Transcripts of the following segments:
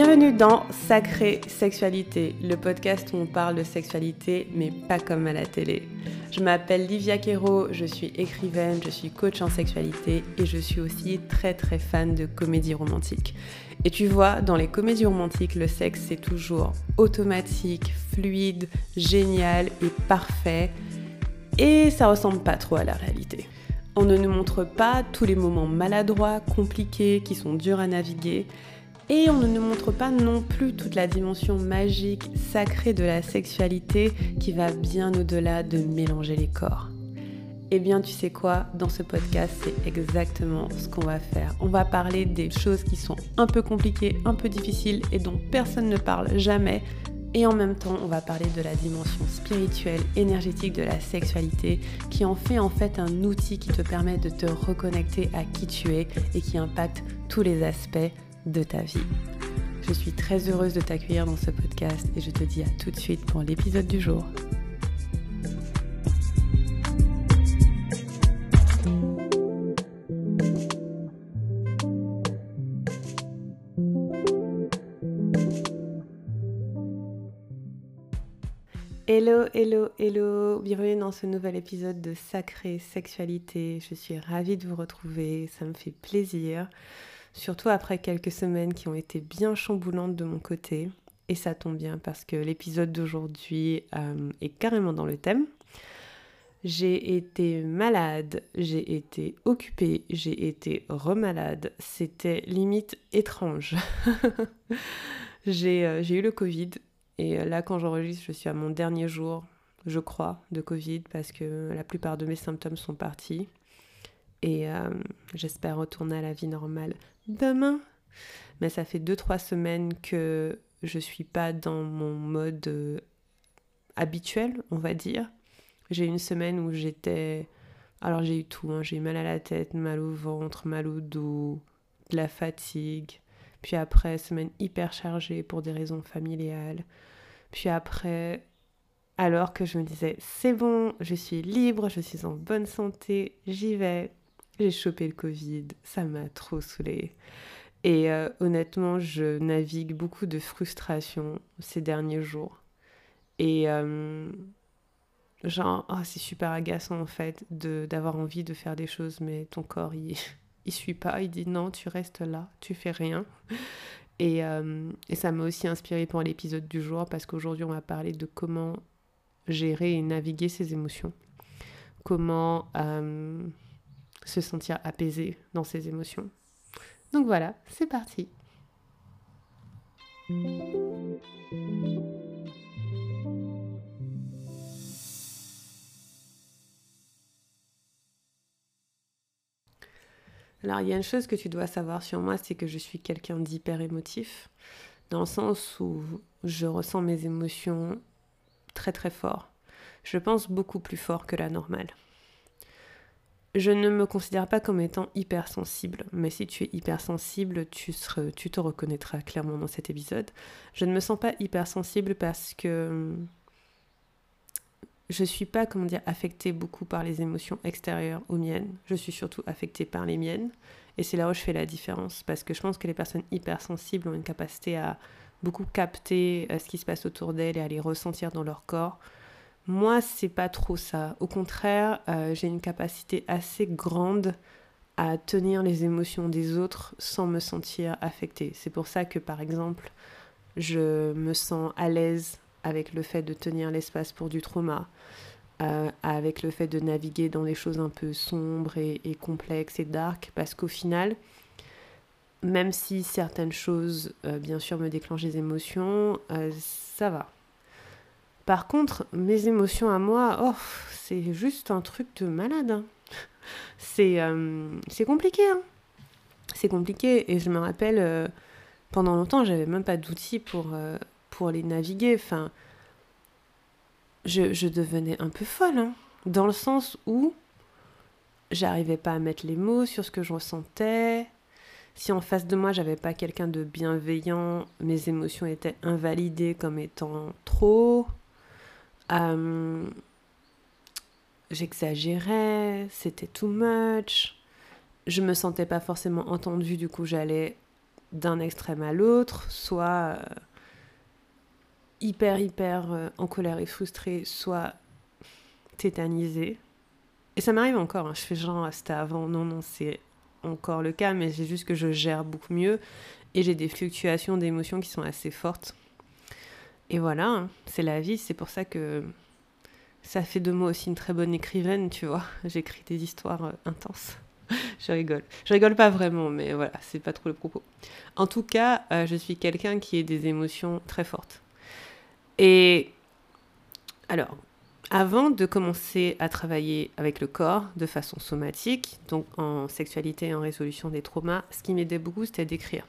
Bienvenue dans Sacrée Sexualité, le podcast où on parle de sexualité, mais pas comme à la télé. Je m'appelle Livia Quero, je suis écrivaine, je suis coach en sexualité et je suis aussi très très fan de comédie romantique. Et tu vois, dans les comédies romantiques, le sexe c'est toujours automatique, fluide, génial et parfait. Et ça ressemble pas trop à la réalité. On ne nous montre pas tous les moments maladroits, compliqués, qui sont durs à naviguer. Et on ne nous montre pas non plus toute la dimension magique, sacrée de la sexualité qui va bien au-delà de mélanger les corps. Eh bien, tu sais quoi, dans ce podcast, c'est exactement ce qu'on va faire. On va parler des choses qui sont un peu compliquées, un peu difficiles et dont personne ne parle jamais. Et en même temps, on va parler de la dimension spirituelle, énergétique de la sexualité, qui en fait en fait un outil qui te permet de te reconnecter à qui tu es et qui impacte tous les aspects de ta vie. Je suis très heureuse de t'accueillir dans ce podcast et je te dis à tout de suite pour l'épisode du jour. Hello, hello, hello, bienvenue dans ce nouvel épisode de Sacrée Sexualité. Je suis ravie de vous retrouver, ça me fait plaisir surtout après quelques semaines qui ont été bien chamboulantes de mon côté. Et ça tombe bien parce que l'épisode d'aujourd'hui euh, est carrément dans le thème. J'ai été malade, j'ai été occupée, j'ai été remalade. C'était limite étrange. Euh, j'ai eu le Covid et euh, là quand j'enregistre je suis à mon dernier jour, je crois, de Covid parce que la plupart de mes symptômes sont partis. Et j'espère retourner à la vie normale demain. Mais ça fait 2-3 semaines que je suis pas dans mon mode euh, habituel, on va dire. J'ai une semaine où j'étais. Alors j'ai eu tout, hein. j'ai eu mal à la tête, mal au ventre, mal au dos, de la fatigue. Puis après, semaine hyper chargée pour des raisons familiales. Puis après, alors que je me disais, c'est bon, je suis libre, je suis en bonne santé, j'y vais, j'ai chopé le Covid, ça m'a trop saoulé. Et euh, honnêtement, je navigue beaucoup de frustration ces derniers jours. Et euh, genre, oh, c'est super agaçant en fait d'avoir envie de faire des choses, mais ton corps, il, il suit pas. Il dit non, tu restes là, tu fais rien. Et, euh, et ça m'a aussi inspiré pour l'épisode du jour parce qu'aujourd'hui, on va parler de comment gérer et naviguer ses émotions. Comment se sentir apaisé dans ses émotions. Donc voilà, c'est parti. Alors il y a une chose que tu dois savoir sur moi, c'est que je suis quelqu'un d'hyper émotif, dans le sens où je ressens mes émotions très très fort. Je pense beaucoup plus fort que la normale. Je ne me considère pas comme étant hypersensible, mais si tu es hypersensible, tu, te reconnaîtras clairement dans cet épisode. Je ne me sens pas hypersensible parce que je suis pas, comment dire, affectée beaucoup par les émotions extérieures aux miennes. Je suis surtout affectée par les miennes. Et c'est là où je fais la différence. Parce que je pense que les personnes hypersensibles ont une capacité à beaucoup capter euh, ce qui se passe autour d'elles et à les ressentir dans leur corps. Moi, c'est pas trop ça. Au contraire, euh, j'ai une capacité assez grande à tenir les émotions des autres sans me sentir affectée. C'est pour ça que, par exemple, je me sens à l'aise avec le fait de tenir l'espace pour du trauma, euh, avec le fait de naviguer dans des choses un peu sombres et, complexes et dark, parce qu'au final, même si certaines choses, euh, bien sûr, me déclenchent des émotions, ça va. Par contre, mes émotions à moi, oh, c'est juste un truc de malade. Hein. Euh, c'est compliqué. Hein. C'est compliqué. Et je me rappelle, euh, pendant longtemps, j'avais même pas d'outils pour, euh, les naviguer. Enfin, je, je devenais un peu folle. Hein. dans le sens où j'arrivais pas à mettre les mots sur ce que je ressentais. Si en face de moi, j'avais pas quelqu'un de bienveillant, mes émotions étaient invalidées comme étant trop. Euh, j'exagérais, c'était too much. Je me sentais pas forcément entendue, du coup j'allais d'un extrême à l'autre, soit euh, hyper, hyper euh, en colère et frustrée, soit tétanisée. Et ça m'arrive encore, hein. je fais genre, c'était avant, non, non, c'est encore le cas, mais c'est juste que je gère beaucoup mieux et j'ai des fluctuations d'émotions qui sont assez fortes. Et voilà, hein, c'est la vie, c'est pour ça que ça fait de moi aussi une très bonne écrivaine, tu vois. J'écris des histoires euh, intenses. je rigole. Je rigole pas vraiment, mais voilà, c'est pas trop le propos. En tout cas, euh, je suis quelqu'un qui a des émotions très fortes. Et alors, avant de commencer à travailler avec le corps de façon somatique, donc en sexualité et en résolution des traumas, ce qui m'aidait beaucoup, c'était d'écrire.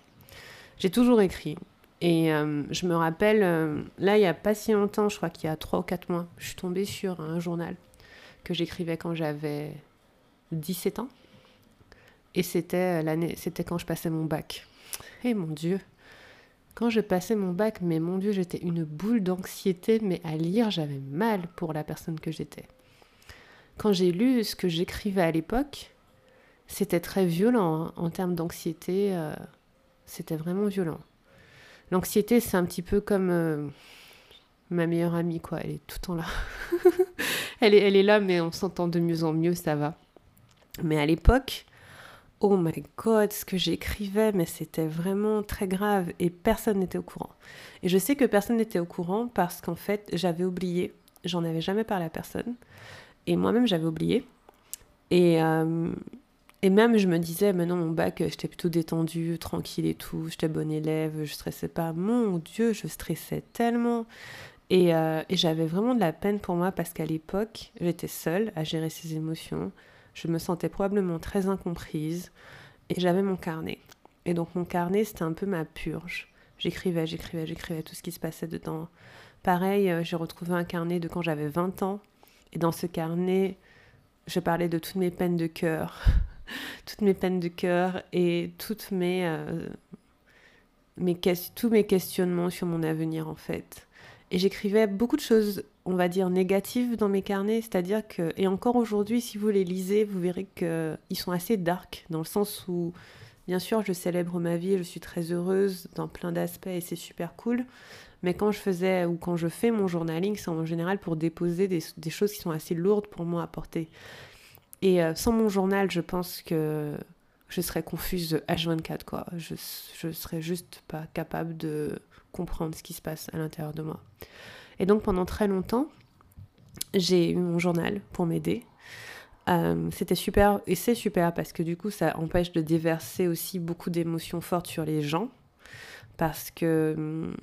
J'ai toujours écrit. Et euh, je me rappelle, euh, là, il n'y a pas si longtemps, je crois qu'il y a 3 ou 4 mois, je suis tombée sur un journal que j'écrivais quand j'avais 17 ans. Et c'était l'année, c'était quand je passais mon bac. Et eh, mon Dieu, quand je passais mon bac, mais mon Dieu, j'étais une boule d'anxiété, mais à lire, j'avais mal pour la personne que j'étais. Quand j'ai lu ce que j'écrivais à l'époque, c'était très violent hein, en termes d'anxiété. Euh, c'était vraiment violent. L'anxiété, c'est un petit peu comme euh, ma meilleure amie, quoi. Elle est tout le temps là. elle, est, elle est là, mais on s'entend de mieux en mieux, ça va. Mais à l'époque, oh my god, ce que j'écrivais, mais c'était vraiment très grave et personne n'était au courant. Et je sais que personne n'était au courant parce qu'en fait, j'avais oublié, j'en avais jamais parlé à personne. Et moi-même, j'avais oublié. Et, euh, et même, je me disais, maintenant, mon bac, j'étais plutôt détendue, tranquille et tout, j'étais bonne élève, je stressais pas. Mon Dieu, je stressais tellement. Et, euh, et j'avais vraiment de la peine pour moi parce qu'à l'époque, j'étais seule à gérer ces émotions. Je me sentais probablement très incomprise et j'avais mon carnet. Et donc mon carnet, c'était un peu ma purge. J'écrivais, j'écrivais, j'écrivais tout ce qui se passait dedans. Pareil, euh, j'ai retrouvé un carnet de quand j'avais 20 ans. Et dans ce carnet, je parlais de toutes mes peines de cœur. toutes mes peines de cœur et toutes mes, euh, mes tous mes questionnements sur mon avenir en fait. Et j'écrivais beaucoup de choses on va dire, négatives dans mes carnets. C'est-à-dire que, et encore aujourd'hui, si vous les lisez, vous verrez qu'ils sont assez dark, dans le sens où, bien sûr, je célèbre ma vie, je suis très heureuse dans plein d'aspects et c'est super cool. Mais quand je faisais ou quand je fais mon journaling, c'est en général pour déposer des, choses qui sont assez lourdes pour moi à porter. Et euh, sans mon journal, je pense que je serais confuse H24, quoi. Je, serais juste pas capable de comprendre ce qui se passe à l'intérieur de moi. Et donc pendant très longtemps, j'ai eu mon journal pour m'aider. Euh, c'était super et c'est super parce que du coup ça empêche de déverser aussi beaucoup d'émotions fortes sur les gens parce que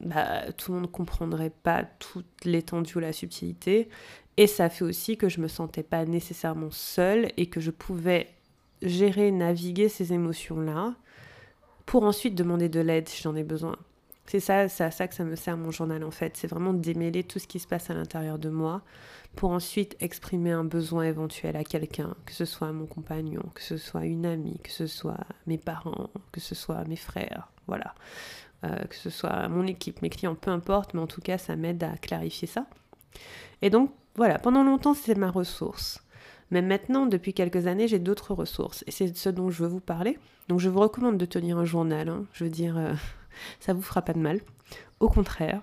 bah, tout le monde ne comprendrait pas toute l'étendue ou la subtilité et ça fait aussi que je me sentais pas nécessairement seule et que je pouvais gérer, naviguer ces émotions là pour ensuite demander de l'aide si j'en ai besoin. C'est ça, à ça que ça me sert mon journal en fait. C'est vraiment démêler tout ce qui se passe à l'intérieur de moi pour ensuite exprimer un besoin éventuel à quelqu'un, que ce soit mon compagnon, que ce soit une amie, que ce soit mes parents, que ce soit mes frères, voilà, euh, que ce soit mon équipe, mes clients, peu importe, mais en tout cas ça m'aide à clarifier ça. Et donc voilà, pendant longtemps c'est ma ressource. Mais maintenant, depuis quelques années, j'ai d'autres ressources. Et c'est ce dont je veux vous parler. Donc je vous recommande de tenir un journal. Hein. Je veux dire, euh, ça vous fera pas de mal. Au contraire,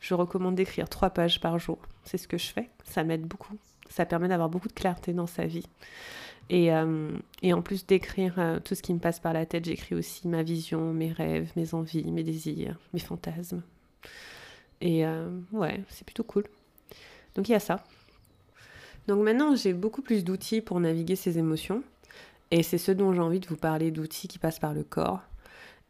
je recommande d'écrire trois pages par jour. C'est ce que je fais. Ça m'aide beaucoup. Ça permet d'avoir beaucoup de clarté dans sa vie. Et, euh, en plus d'écrire euh, tout ce qui me passe par la tête, j'écris aussi ma vision, mes rêves, mes envies, mes désirs, mes fantasmes. Et euh, ouais, c'est plutôt cool. Donc il y a ça. Donc maintenant, j'ai beaucoup plus d'outils pour naviguer ces émotions. Et c'est ce dont j'ai envie de vous parler, d'outils qui passent par le corps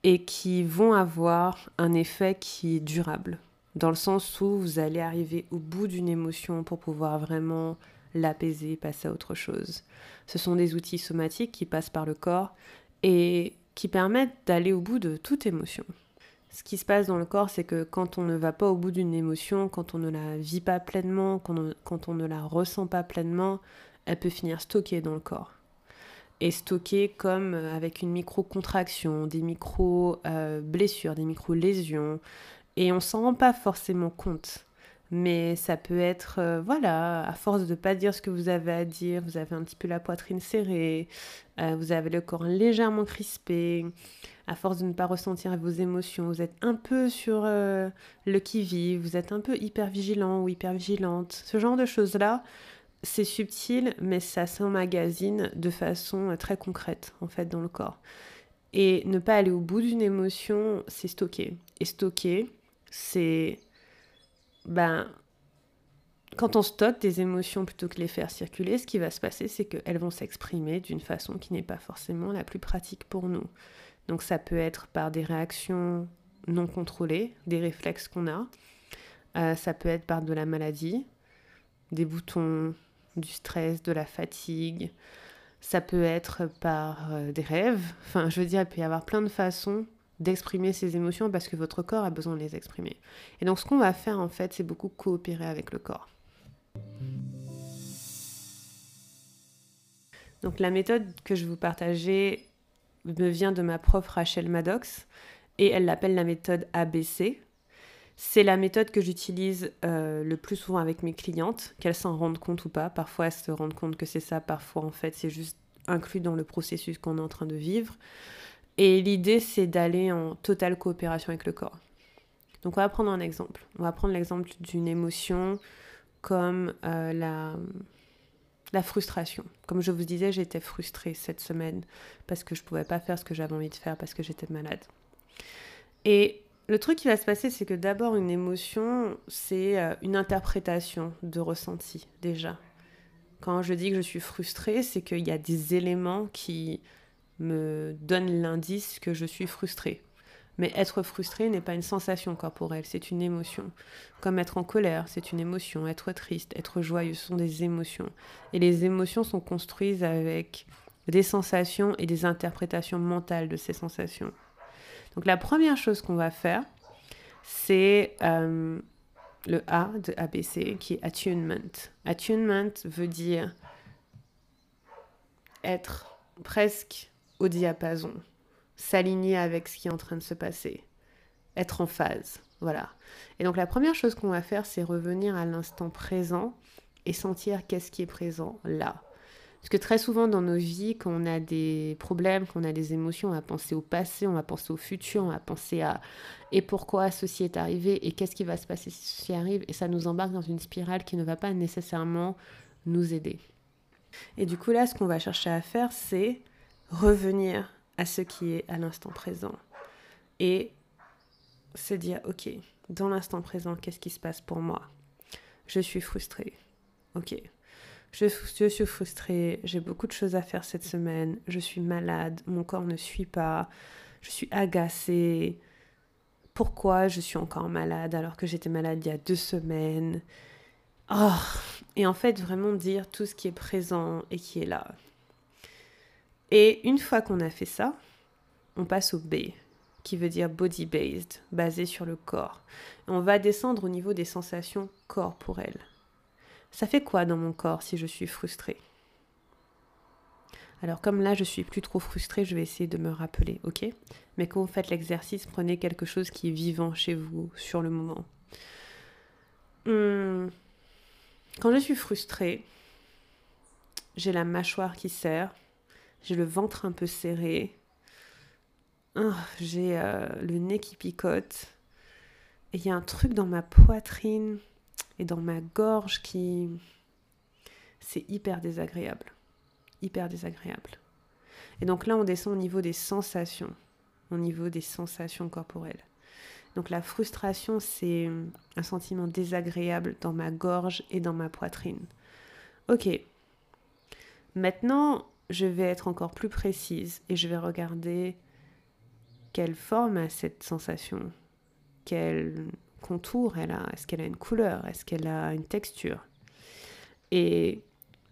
et qui vont avoir un effet qui est durable, dans le sens où vous allez arriver au bout d'une émotion pour pouvoir vraiment l'apaiser, passer à autre chose. Ce sont des outils somatiques qui passent par le corps et qui permettent d'aller au bout de toute émotion. Ce qui se passe dans le corps, c'est que quand on ne va pas au bout d'une émotion, quand on ne la vit pas pleinement, quand on, ne la ressent pas pleinement, elle peut finir stockée dans le corps et stocké comme euh, avec une micro-contraction, des micro-blessures, des micro-lésions. Et on s'en rend pas forcément compte. Mais ça peut être, euh, voilà, à force de ne pas dire ce que vous avez à dire, vous avez un petit peu la poitrine serrée, euh, vous avez le corps légèrement crispé, à force de ne pas ressentir vos émotions, vous êtes un peu sur euh, le qui-vive, vous êtes un peu hyper vigilant ou hyper vigilante. Ce genre de choses-là, c'est subtil, mais ça s'emmagasine de façon très concrète, en fait, dans le corps. Et ne pas aller au bout d'une émotion, c'est stocker. Et stocker, c'est ben, quand on stocke des émotions plutôt que les faire circuler, ce qui va se passer, c'est qu'elles vont s'exprimer d'une façon qui n'est pas forcément la plus pratique pour nous. Donc ça peut être par des réactions non contrôlées, des réflexes qu'on a. Euh, ça peut être par de la maladie, des boutons, du stress, de la fatigue. Ça peut être par euh, des rêves. Enfin, je veux dire, il peut y avoir plein de façons d'exprimer ses émotions parce que votre corps a besoin de les exprimer. Et donc ce qu'on va faire en fait, c'est beaucoup coopérer avec le corps. Donc la méthode que je vous partageais me vient de ma prof Rachel Maddox et elle l'appelle la méthode ABC. C'est la méthode que j'utilise euh, le plus souvent avec mes clientes, qu'elles s'en rendent compte ou pas. Parfois elles se rendent compte que c'est ça, parfois en fait c'est juste inclus dans le processus qu'on est en train de vivre. Et l'idée, c'est d'aller en totale coopération avec le corps. Donc on va prendre un exemple. On va prendre l'exemple d'une émotion comme euh, la, la frustration. Comme je vous disais, j'étais frustrée cette semaine parce que je ne pouvais pas faire ce que j'avais envie de faire parce que j'étais malade. Et le truc qui va se passer, c'est que d'abord, une émotion, c'est euh, une interprétation de ressenti déjà. Quand je dis que je suis frustrée, c'est qu'il y a des éléments qui me donne l'indice que je suis frustrée. Mais être frustré n'est pas une sensation corporelle, c'est une émotion. Comme être en colère, c'est une émotion. Être triste, être joyeux, ce sont des émotions. Et les émotions sont construites avec des sensations et des interprétations mentales de ces sensations. Donc la première chose qu'on va faire, c'est euh, le A de ABC qui est attunement. Attunement veut dire être presque au diapason, s'aligner avec ce qui est en train de se passer, être en phase. Voilà. Et donc la première chose qu'on va faire, c'est revenir à l'instant présent et sentir qu'est-ce qui est présent là. Parce que très souvent dans nos vies, quand on a des problèmes, quand on a des émotions, on va penser au passé, on va penser au futur, on va penser à et pourquoi ceci est arrivé et qu'est-ce qui va se passer si ceci arrive? Et ça nous embarque dans une spirale qui ne va pas nécessairement nous aider. Et du coup là, ce qu'on va chercher à faire, c'est revenir à ce qui est à l'instant présent et se dire, ok, dans l'instant présent, qu'est-ce qui se passe pour moi? Je suis frustrée. Ok. Je, suis frustrée, j'ai beaucoup de choses à faire cette semaine, je suis malade, mon corps ne suit pas, je suis agacée. Pourquoi je suis encore malade alors que j'étais malade il y a deux semaines? Oh. Et en fait, vraiment dire tout ce qui est présent et qui est là. Et une fois qu'on a fait ça, on passe au B, qui veut dire body based, basé sur le corps. on va descendre au niveau des sensations corporelles. Ça fait quoi dans mon corps si je suis frustrée? Alors comme là je suis plus trop frustrée, je vais essayer de me rappeler, ok? Mais quand vous faites l'exercice, prenez quelque chose qui est vivant chez vous sur le moment. Hmm. Quand je suis frustrée, j'ai la mâchoire qui serre, j'ai le ventre un peu serré. Ah, j'ai euh, le nez qui picote. Et il y a un truc dans ma poitrine et dans ma gorge qui... C'est hyper désagréable. Hyper désagréable. Et donc là, on descend au niveau des sensations. Au niveau des sensations corporelles. Donc la frustration, c'est un sentiment désagréable dans ma gorge et dans ma poitrine. Ok. Maintenant, je vais être encore plus précise et je vais regarder quelle forme a cette sensation, quel contour elle a, est-ce qu'elle a une couleur, est-ce qu'elle a une texture. Et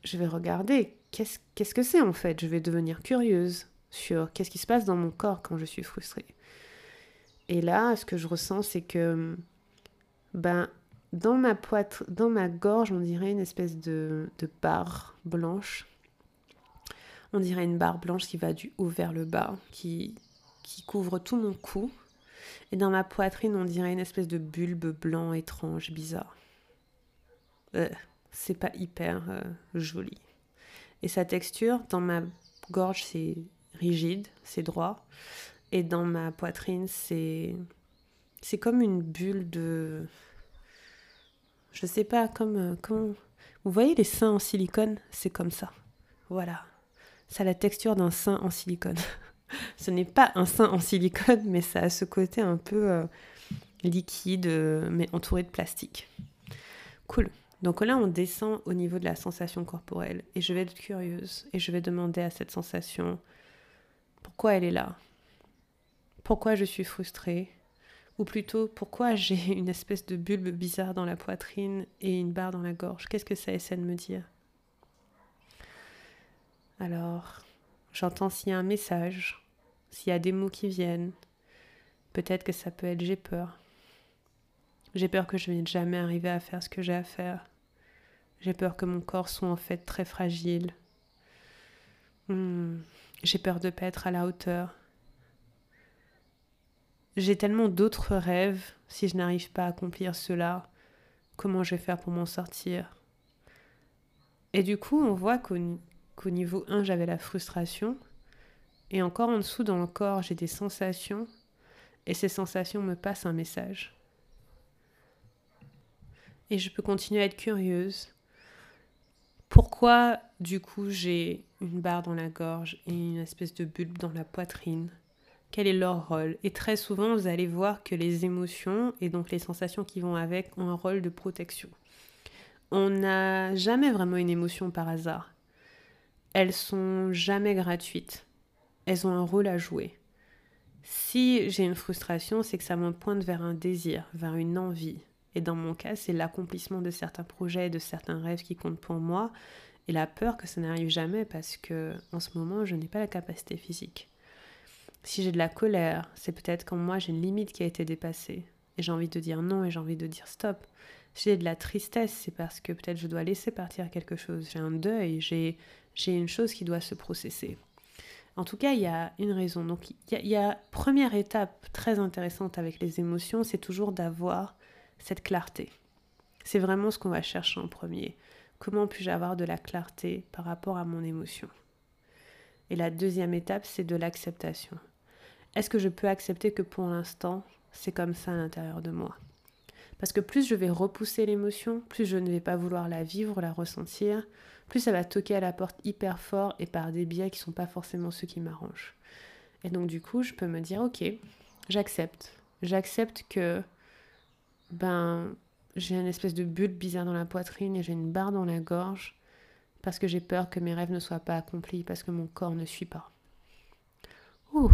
je vais regarder qu'est-ce, qu'est-ce que c'est en fait, je vais devenir curieuse sur qu'est-ce qui se passe dans mon corps quand je suis frustrée. Et là, ce que je ressens, c'est que ben, dans ma poitre, dans ma gorge, on dirait une espèce de, de barre blanche on dirait une barre blanche qui va du haut vers le bas, qui, qui couvre tout mon cou. Et dans ma poitrine, on dirait une espèce de bulbe blanc étrange, bizarre. euh, c'est pas hyper euh, joli. Et sa texture, dans ma gorge, c'est rigide, c'est droit. Et dans ma poitrine, c'est. C'est comme une bulle de. Je sais pas, comme. comme... Vous voyez les seins en silicone? C'est comme ça. Voilà. Ça a la texture d'un sein en silicone. ce n'est pas un sein en silicone, mais ça a ce côté un peu euh, liquide, euh, mais entouré de plastique. Cool. Donc là, on descend au niveau de la sensation corporelle et je vais être curieuse et je vais demander à cette sensation pourquoi elle est là, pourquoi je suis frustrée, ou plutôt pourquoi j'ai une espèce de bulbe bizarre dans la poitrine et une barre dans la gorge? Qu'est-ce que ça essaie de me dire? Alors, j'entends s'il y a un message, s'il y a des mots qui viennent. Peut-être que ça peut être j'ai peur. J'ai peur que je ne vais jamais arriver à faire ce que j'ai à faire. J'ai peur que mon corps soit en fait très fragile. Hmm. J'ai peur de ne pas être à la hauteur. J'ai tellement d'autres rêves. Si je n'arrive pas à accomplir cela, comment je vais faire pour m'en sortir? Et du coup, on voit qu'au niveau 1, j'avais la frustration. Et encore en dessous, dans le corps, j'ai des sensations. Et ces sensations me passent un message. Et je peux continuer à être curieuse. Pourquoi, du coup, j'ai une barre dans la gorge et une espèce de bulbe dans la poitrine? Quel est leur rôle? Et très souvent, vous allez voir que les émotions et donc les sensations qui vont avec ont un rôle de protection. On n'a jamais vraiment une émotion par hasard. Elles sont jamais gratuites. Elles ont un rôle à jouer. Si j'ai une frustration, c'est que ça me pointe vers un désir, vers une envie, et dans mon cas, c'est l'accomplissement de certains projets, de certains rêves qui comptent pour moi, et la peur que ça n'arrive jamais parce que en ce moment, je n'ai pas la capacité physique. Si j'ai de la colère, c'est peut-être quand moi j'ai une limite qui a été dépassée, et j'ai envie de dire non et j'ai envie de dire stop. Si j'ai de la tristesse, c'est parce que peut-être je dois laisser partir quelque chose. J'ai un deuil, j'ai, j'ai une chose qui doit se processer. En tout cas, il y a une raison. Donc, il y, y a première étape très intéressante avec les émotions, c'est toujours d'avoir cette clarté. C'est vraiment ce qu'on va chercher en premier. Comment puis-je avoir de la clarté par rapport à mon émotion? Et la deuxième étape, c'est de l'acceptation. Est-ce que je peux accepter que pour l'instant, c'est comme ça à l'intérieur de moi? Parce que plus je vais repousser l'émotion, plus je ne vais pas vouloir la vivre, la ressentir, plus ça va toquer à la porte hyper fort et par des biais qui sont pas forcément ceux qui m'arrangent. Et donc du coup, je peux me dire, ok, j'accepte. J'accepte que ben j'ai une espèce de bulle bizarre dans la poitrine et j'ai une barre dans la gorge parce que j'ai peur que mes rêves ne soient pas accomplis, parce que mon corps ne suit pas. Ouh,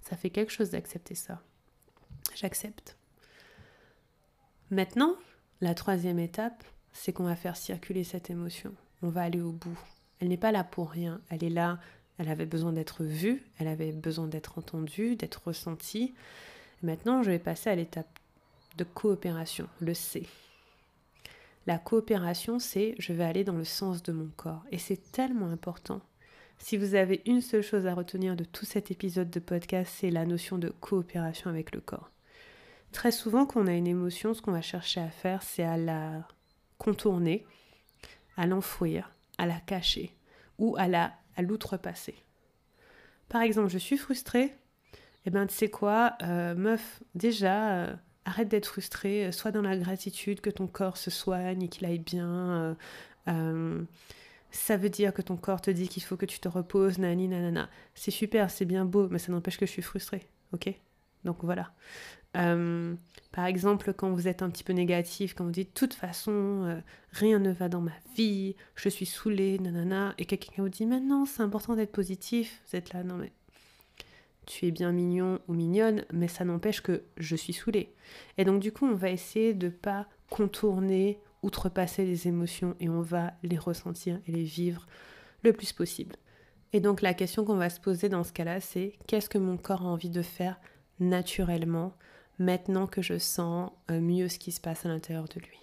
ça fait quelque chose d'accepter ça. J'accepte. Maintenant, la troisième étape, c'est qu'on va faire circuler cette émotion. On va aller au bout. Elle n'est pas là pour rien. Elle est là, elle avait besoin d'être vue, elle avait besoin d'être entendue, d'être ressentie. Maintenant, je vais passer à l'étape de coopération, le C. La coopération, c'est je vais aller dans le sens de mon corps. Et c'est tellement important. Si vous avez une seule chose à retenir de tout cet épisode de podcast, c'est la notion de coopération avec le corps. Très souvent, quand on a une émotion, ce qu'on va chercher à faire, c'est à la contourner, à l'enfouir, à la cacher ou à la à l'outrepasser. Par exemple, je suis frustrée. Eh ben, tu sais quoi, euh, meuf, déjà, euh, arrête d'être frustré, euh, sois dans la gratitude que ton corps se soigne et qu'il aille bien. Ça veut dire que ton corps te dit qu'il faut que tu te reposes, nani, nanana. C'est super, c'est bien beau, mais ça n'empêche que je suis frustrée, ok? Donc voilà. Par exemple, quand vous êtes un petit peu négatif, quand vous dites de toute façon, rien ne va dans ma vie, je suis saoulée, nanana, et quelqu'un vous dit mais non, c'est important d'être positif, vous êtes là, non mais tu es bien mignon ou mignonne, mais ça n'empêche que je suis saoulée. Et donc du coup, on va essayer de pas contourner, outrepasser les émotions et on va les ressentir et les vivre le plus possible. Et donc la question qu'on va se poser dans ce cas-là, c'est qu'est-ce que mon corps a envie de faire naturellement maintenant que je sens euh, mieux ce qui se passe à l'intérieur de lui.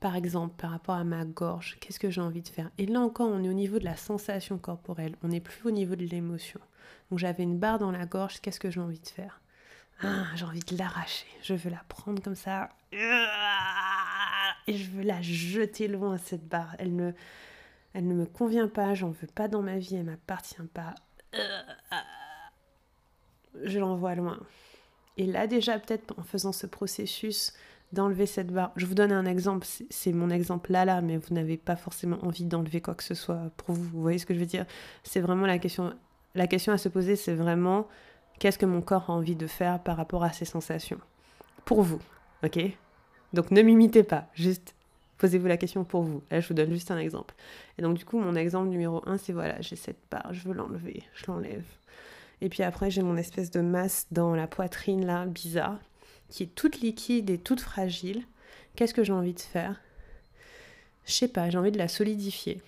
Par exemple, par rapport à ma gorge, qu'est-ce que j'ai envie de faire? Et là encore, on est au niveau de la sensation corporelle, on n'est plus au niveau de l'émotion. Donc j'avais une barre dans la gorge, qu'est-ce que j'ai envie de faire? Ah, J'ai envie de l'arracher, je veux la prendre comme ça. et je veux la jeter loin cette barre. Elle ne, elle ne me convient pas, j'en veux pas dans ma vie, elle m'appartient pas. Je l'envoie loin. Et là déjà peut-être en faisant ce processus d'enlever cette barre. Je vous donne un exemple, c'est mon exemple là là, mais vous n'avez pas forcément envie d'enlever quoi que ce soit pour vous. Vous voyez ce que je veux dire? C'est vraiment la question. La question à se poser, c'est vraiment qu'est-ce que mon corps a envie de faire par rapport à ces sensations? Pour vous, ok? Donc ne m'imitez pas, juste posez-vous la question pour vous. Là, je vous donne juste un exemple. Et donc du coup, mon exemple numéro un, c'est voilà, j'ai cette barre, je veux l'enlever, je l'enlève. Et puis après, j'ai mon espèce de masse dans la poitrine là, bizarre qui est toute liquide et toute fragile, qu'est-ce que j'ai envie de faire? Je sais pas, j'ai envie de la solidifier.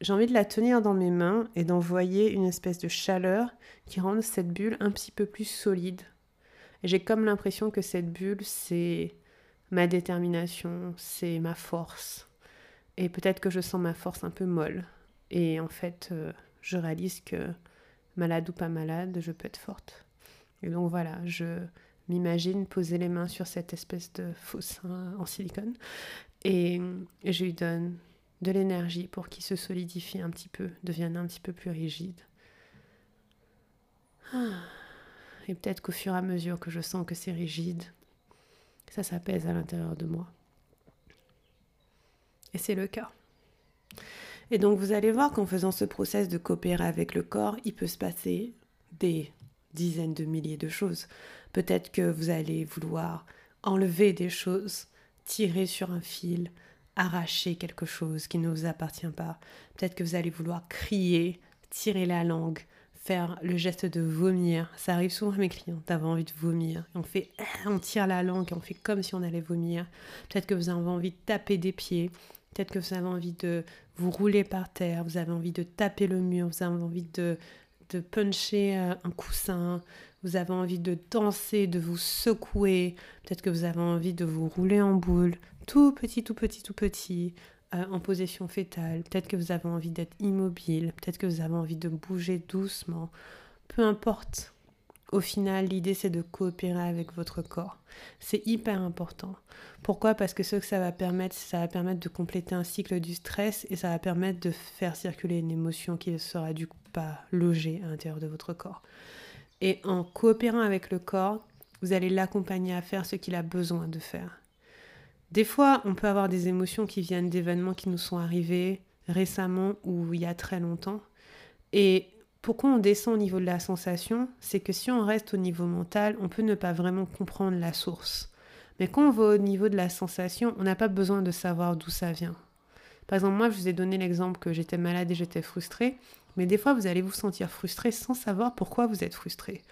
J'ai envie de la tenir dans mes mains et d'envoyer une espèce de chaleur qui rende cette bulle un petit peu plus solide. J'ai comme l'impression que cette bulle, c'est ma détermination, c'est ma force. Et peut-être que je sens ma force un peu molle. Et en fait, euh, je réalise que malade ou pas malade, je peux être forte. Et donc voilà, je m'imagine poser les mains sur cette espèce de faux sein en silicone et, je lui donne de l'énergie pour qu'il se solidifie un petit peu, devienne un petit peu plus rigide. Ah. Et peut-être qu'au fur et à mesure que je sens que c'est rigide, ça s'apaise à l'intérieur de moi. Et c'est le cas. Et donc vous allez voir qu'en faisant ce process de coopérer avec le corps, il peut se passer des dizaines de milliers de choses. Peut-être que vous allez vouloir enlever des choses, tirer sur un fil, arracher quelque chose qui ne vous appartient pas. Peut-être que vous allez vouloir crier, tirer la langue, faire le geste de vomir. Ça arrive souvent à mes clients d'avoir envie de vomir. On fait, on tire la langue et on fait comme si on allait vomir. Peut-être que vous avez envie de taper des pieds. Peut-être que vous avez envie de vous rouler par terre. Vous avez envie de taper le mur. Vous avez envie de de puncher euh, un coussin, vous avez envie de danser, de vous secouer, peut-être que vous avez envie de vous rouler en boule, tout petit, tout petit, tout petit, euh, en position fétale, peut-être que vous avez envie d'être immobile, peut-être que vous avez envie de bouger doucement, peu importe. Au final, l'idée c'est de coopérer avec votre corps. C'est hyper important. Pourquoi? Parce que ce que ça va permettre, ça va permettre de compléter un cycle du stress et ça va permettre de faire circuler une émotion qui sera du coup pas logée à l'intérieur de votre corps. Et en coopérant avec le corps, vous allez l'accompagner à faire ce qu'il a besoin de faire. Des fois, on peut avoir des émotions qui viennent d'événements qui nous sont arrivés récemment ou il y a très longtemps. Et pourquoi on descend au niveau de la sensation C'est que si on reste au niveau mental, on peut ne pas vraiment comprendre la source. Mais quand on va au niveau de la sensation, on n'a pas besoin de savoir d'où ça vient. Par exemple, moi, je vous ai donné l'exemple que j'étais malade et j'étais frustrée. Mais des fois, vous allez vous sentir frustré sans savoir pourquoi vous êtes frustré.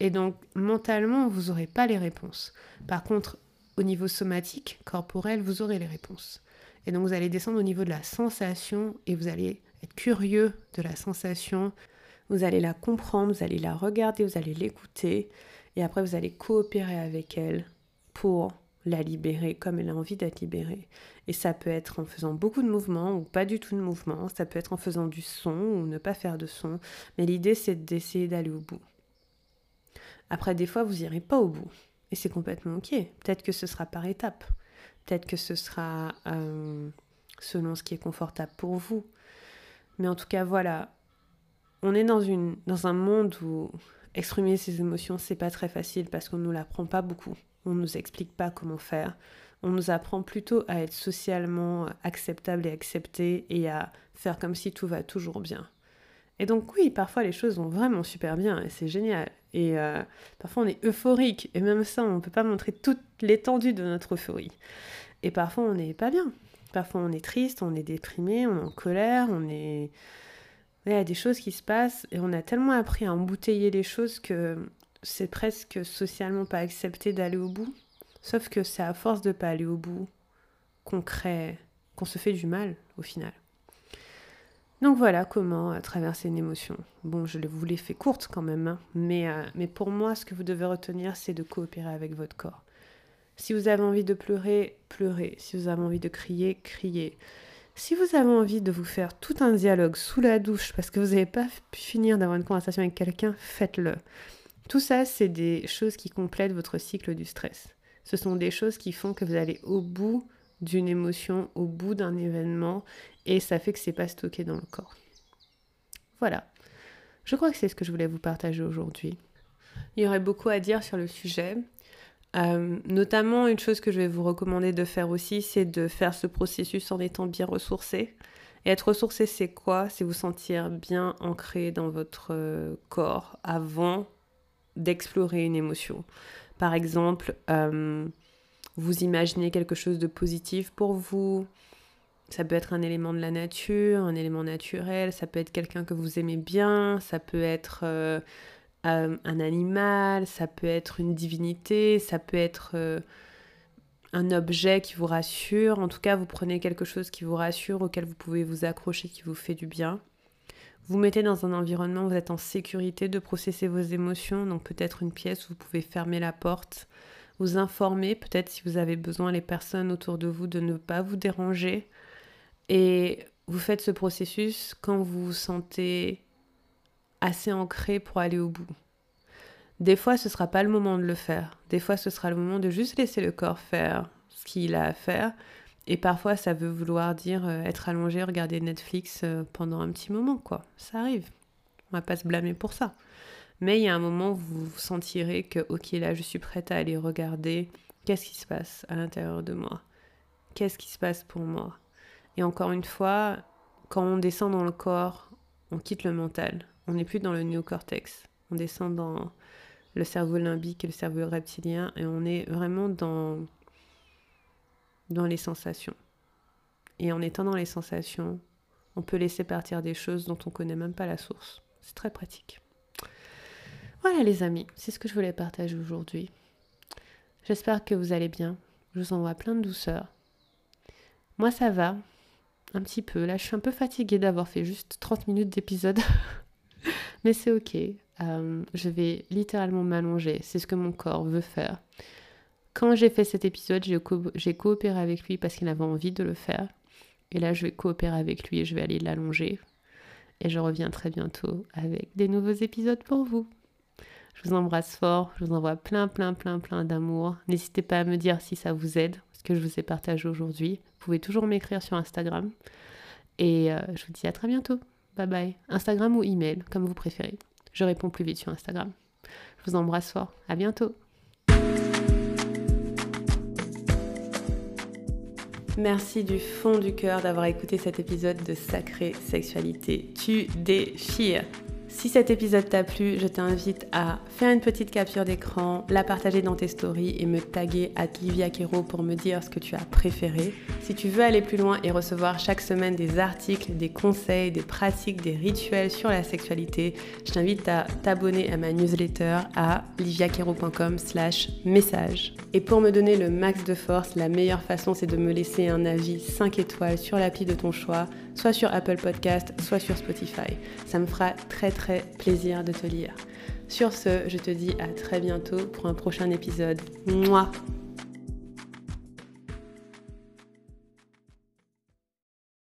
Et donc, mentalement, vous n'aurez pas les réponses. Par contre, au niveau somatique, corporel, vous aurez les réponses. Et donc, vous allez descendre au niveau de la sensation et vous allez être curieux de la sensation. Vous allez la comprendre, vous allez la regarder, vous allez l'écouter. Et après, vous allez coopérer avec elle pour la libérer comme elle a envie d'être libérée. Et ça peut être en faisant beaucoup de mouvements ou pas du tout de mouvements, ça peut être en faisant du son ou ne pas faire de son, mais l'idée c'est d'essayer d'aller au bout. Après, des fois, vous n'irez pas au bout, et c'est complètement ok. Peut-être que ce sera par étapes, peut-être que ce sera euh, selon ce qui est confortable pour vous. Mais en tout cas, voilà, on est dans, une, dans un monde où exprimer ses émotions, c'est pas très facile parce qu'on ne nous l'apprend pas beaucoup. On nous explique pas comment faire. On nous apprend plutôt à être socialement acceptable et accepté et à faire comme si tout va toujours bien. Et donc oui, parfois les choses vont vraiment super bien et c'est génial. Et euh, parfois on est euphorique et même ça, on ne peut pas montrer toute l'étendue de notre euphorie. Et parfois on n'est pas bien. Parfois on est triste, on est déprimé, on est en colère, on est... Il y a des choses qui se passent et on a tellement appris à embouteiller les choses que c'est presque socialement pas accepté d'aller au bout. Sauf que c'est à force de pas aller au bout qu'on crée, qu'on se fait du mal au final. Donc voilà comment traverser une émotion. Bon, je vous l'ai fait courte quand même, hein, mais, euh, mais pour moi, ce que vous devez retenir, c'est de coopérer avec votre corps. Si vous avez envie de pleurer, pleurez. Si vous avez envie de crier, criez. Si vous avez envie de vous faire tout un dialogue sous la douche parce que vous n'avez pas pu finir d'avoir une conversation avec quelqu'un, faites-le. Tout ça, c'est des choses qui complètent votre cycle du stress. Ce sont des choses qui font que vous allez au bout d'une émotion au bout d'un événement et ça fait que c'est pas stocké dans le corps. Voilà. Je crois que c'est ce que je voulais vous partager aujourd'hui. Il y aurait beaucoup à dire sur le sujet. Euh, notamment, une chose que je vais vous recommander de faire aussi, c'est de faire ce processus en étant bien ressourcé. Et être ressourcé, c'est quoi? C'est vous sentir bien ancré dans votre euh, corps avant d'explorer une émotion. Par exemple, euh, vous imaginez quelque chose de positif pour vous. Ça peut être un élément de la nature, un élément naturel, ça peut être quelqu'un que vous aimez bien, ça peut être un animal, ça peut être une divinité, ça peut être euh, un objet qui vous rassure. En tout cas, vous prenez quelque chose qui vous rassure, auquel vous pouvez vous accrocher, qui vous fait du bien. Vous mettez dans un environnement où vous êtes en sécurité de processer vos émotions, donc peut-être une pièce où vous pouvez fermer la porte, vous informer, peut-être si vous avez besoin les personnes autour de vous de ne pas vous déranger. Et vous faites ce processus quand vous vous sentez assez ancré pour aller au bout. Des fois, ce sera pas le moment de le faire. Des fois, ce sera le moment de juste laisser le corps faire ce qu'il a à faire. Et parfois, ça veut vouloir dire euh, être allongé, regarder Netflix euh, pendant un petit moment, quoi. Ça arrive. On va pas se blâmer pour ça. Mais il y a un moment où vous sentirez que, ok, là, je suis prête à aller regarder qu'est-ce qui se passe à l'intérieur de moi. Qu'est-ce qui se passe pour moi. Et encore une fois, quand on descend dans le corps, on quitte le mental. On n'est plus dans le néocortex. On descend dans le cerveau limbique et le cerveau reptilien et on est vraiment dans, les sensations. Et en étant dans les sensations, on peut laisser partir des choses dont on ne connaît même pas la source. C'est très pratique. Voilà les amis, c'est ce que je voulais partager aujourd'hui. J'espère que vous allez bien. Je vous envoie plein de douceur. Moi ça va, un petit peu. Là je suis un peu fatiguée d'avoir fait juste 30 minutes d'épisode. Mais c'est ok. Euh, je vais littéralement m'allonger. C'est ce que mon corps veut faire. Quand j'ai fait cet épisode, j'ai coopéré avec lui parce qu'il avait envie de le faire. Et là, je vais coopérer avec lui et je vais aller l'allonger. Et je reviens très bientôt avec des nouveaux épisodes pour vous. Je vous embrasse fort, je vous envoie plein, plein, plein, plein d'amour. N'hésitez pas à me dire si ça vous aide, ce que je vous ai partagé aujourd'hui. Vous pouvez toujours m'écrire sur Instagram. Et euh, je vous dis à très bientôt. Bye bye. Instagram ou email, comme vous préférez. Je réponds plus vite sur Instagram. Je vous embrasse fort. À bientôt. Merci du fond du cœur d'avoir écouté cet épisode de Sacrée Sexualité. Tu déchires. Si cet épisode t'a plu, je t'invite à faire une petite capture d'écran, la partager dans tes stories et me taguer à Livia Kero pour me dire ce que tu as préféré. Si tu veux aller plus loin et recevoir chaque semaine des articles, des conseils, des pratiques, des rituels sur la sexualité, je t'invite à t'abonner à ma newsletter à liviakero.com slash message. Et pour me donner le max de force, la meilleure façon c'est de me laisser un avis 5 étoiles sur l'appli de ton choix soit sur Apple Podcast, soit sur Spotify. Ça me fera très très plaisir de te lire. Sur ce, je te dis à très bientôt pour un prochain épisode. Moi.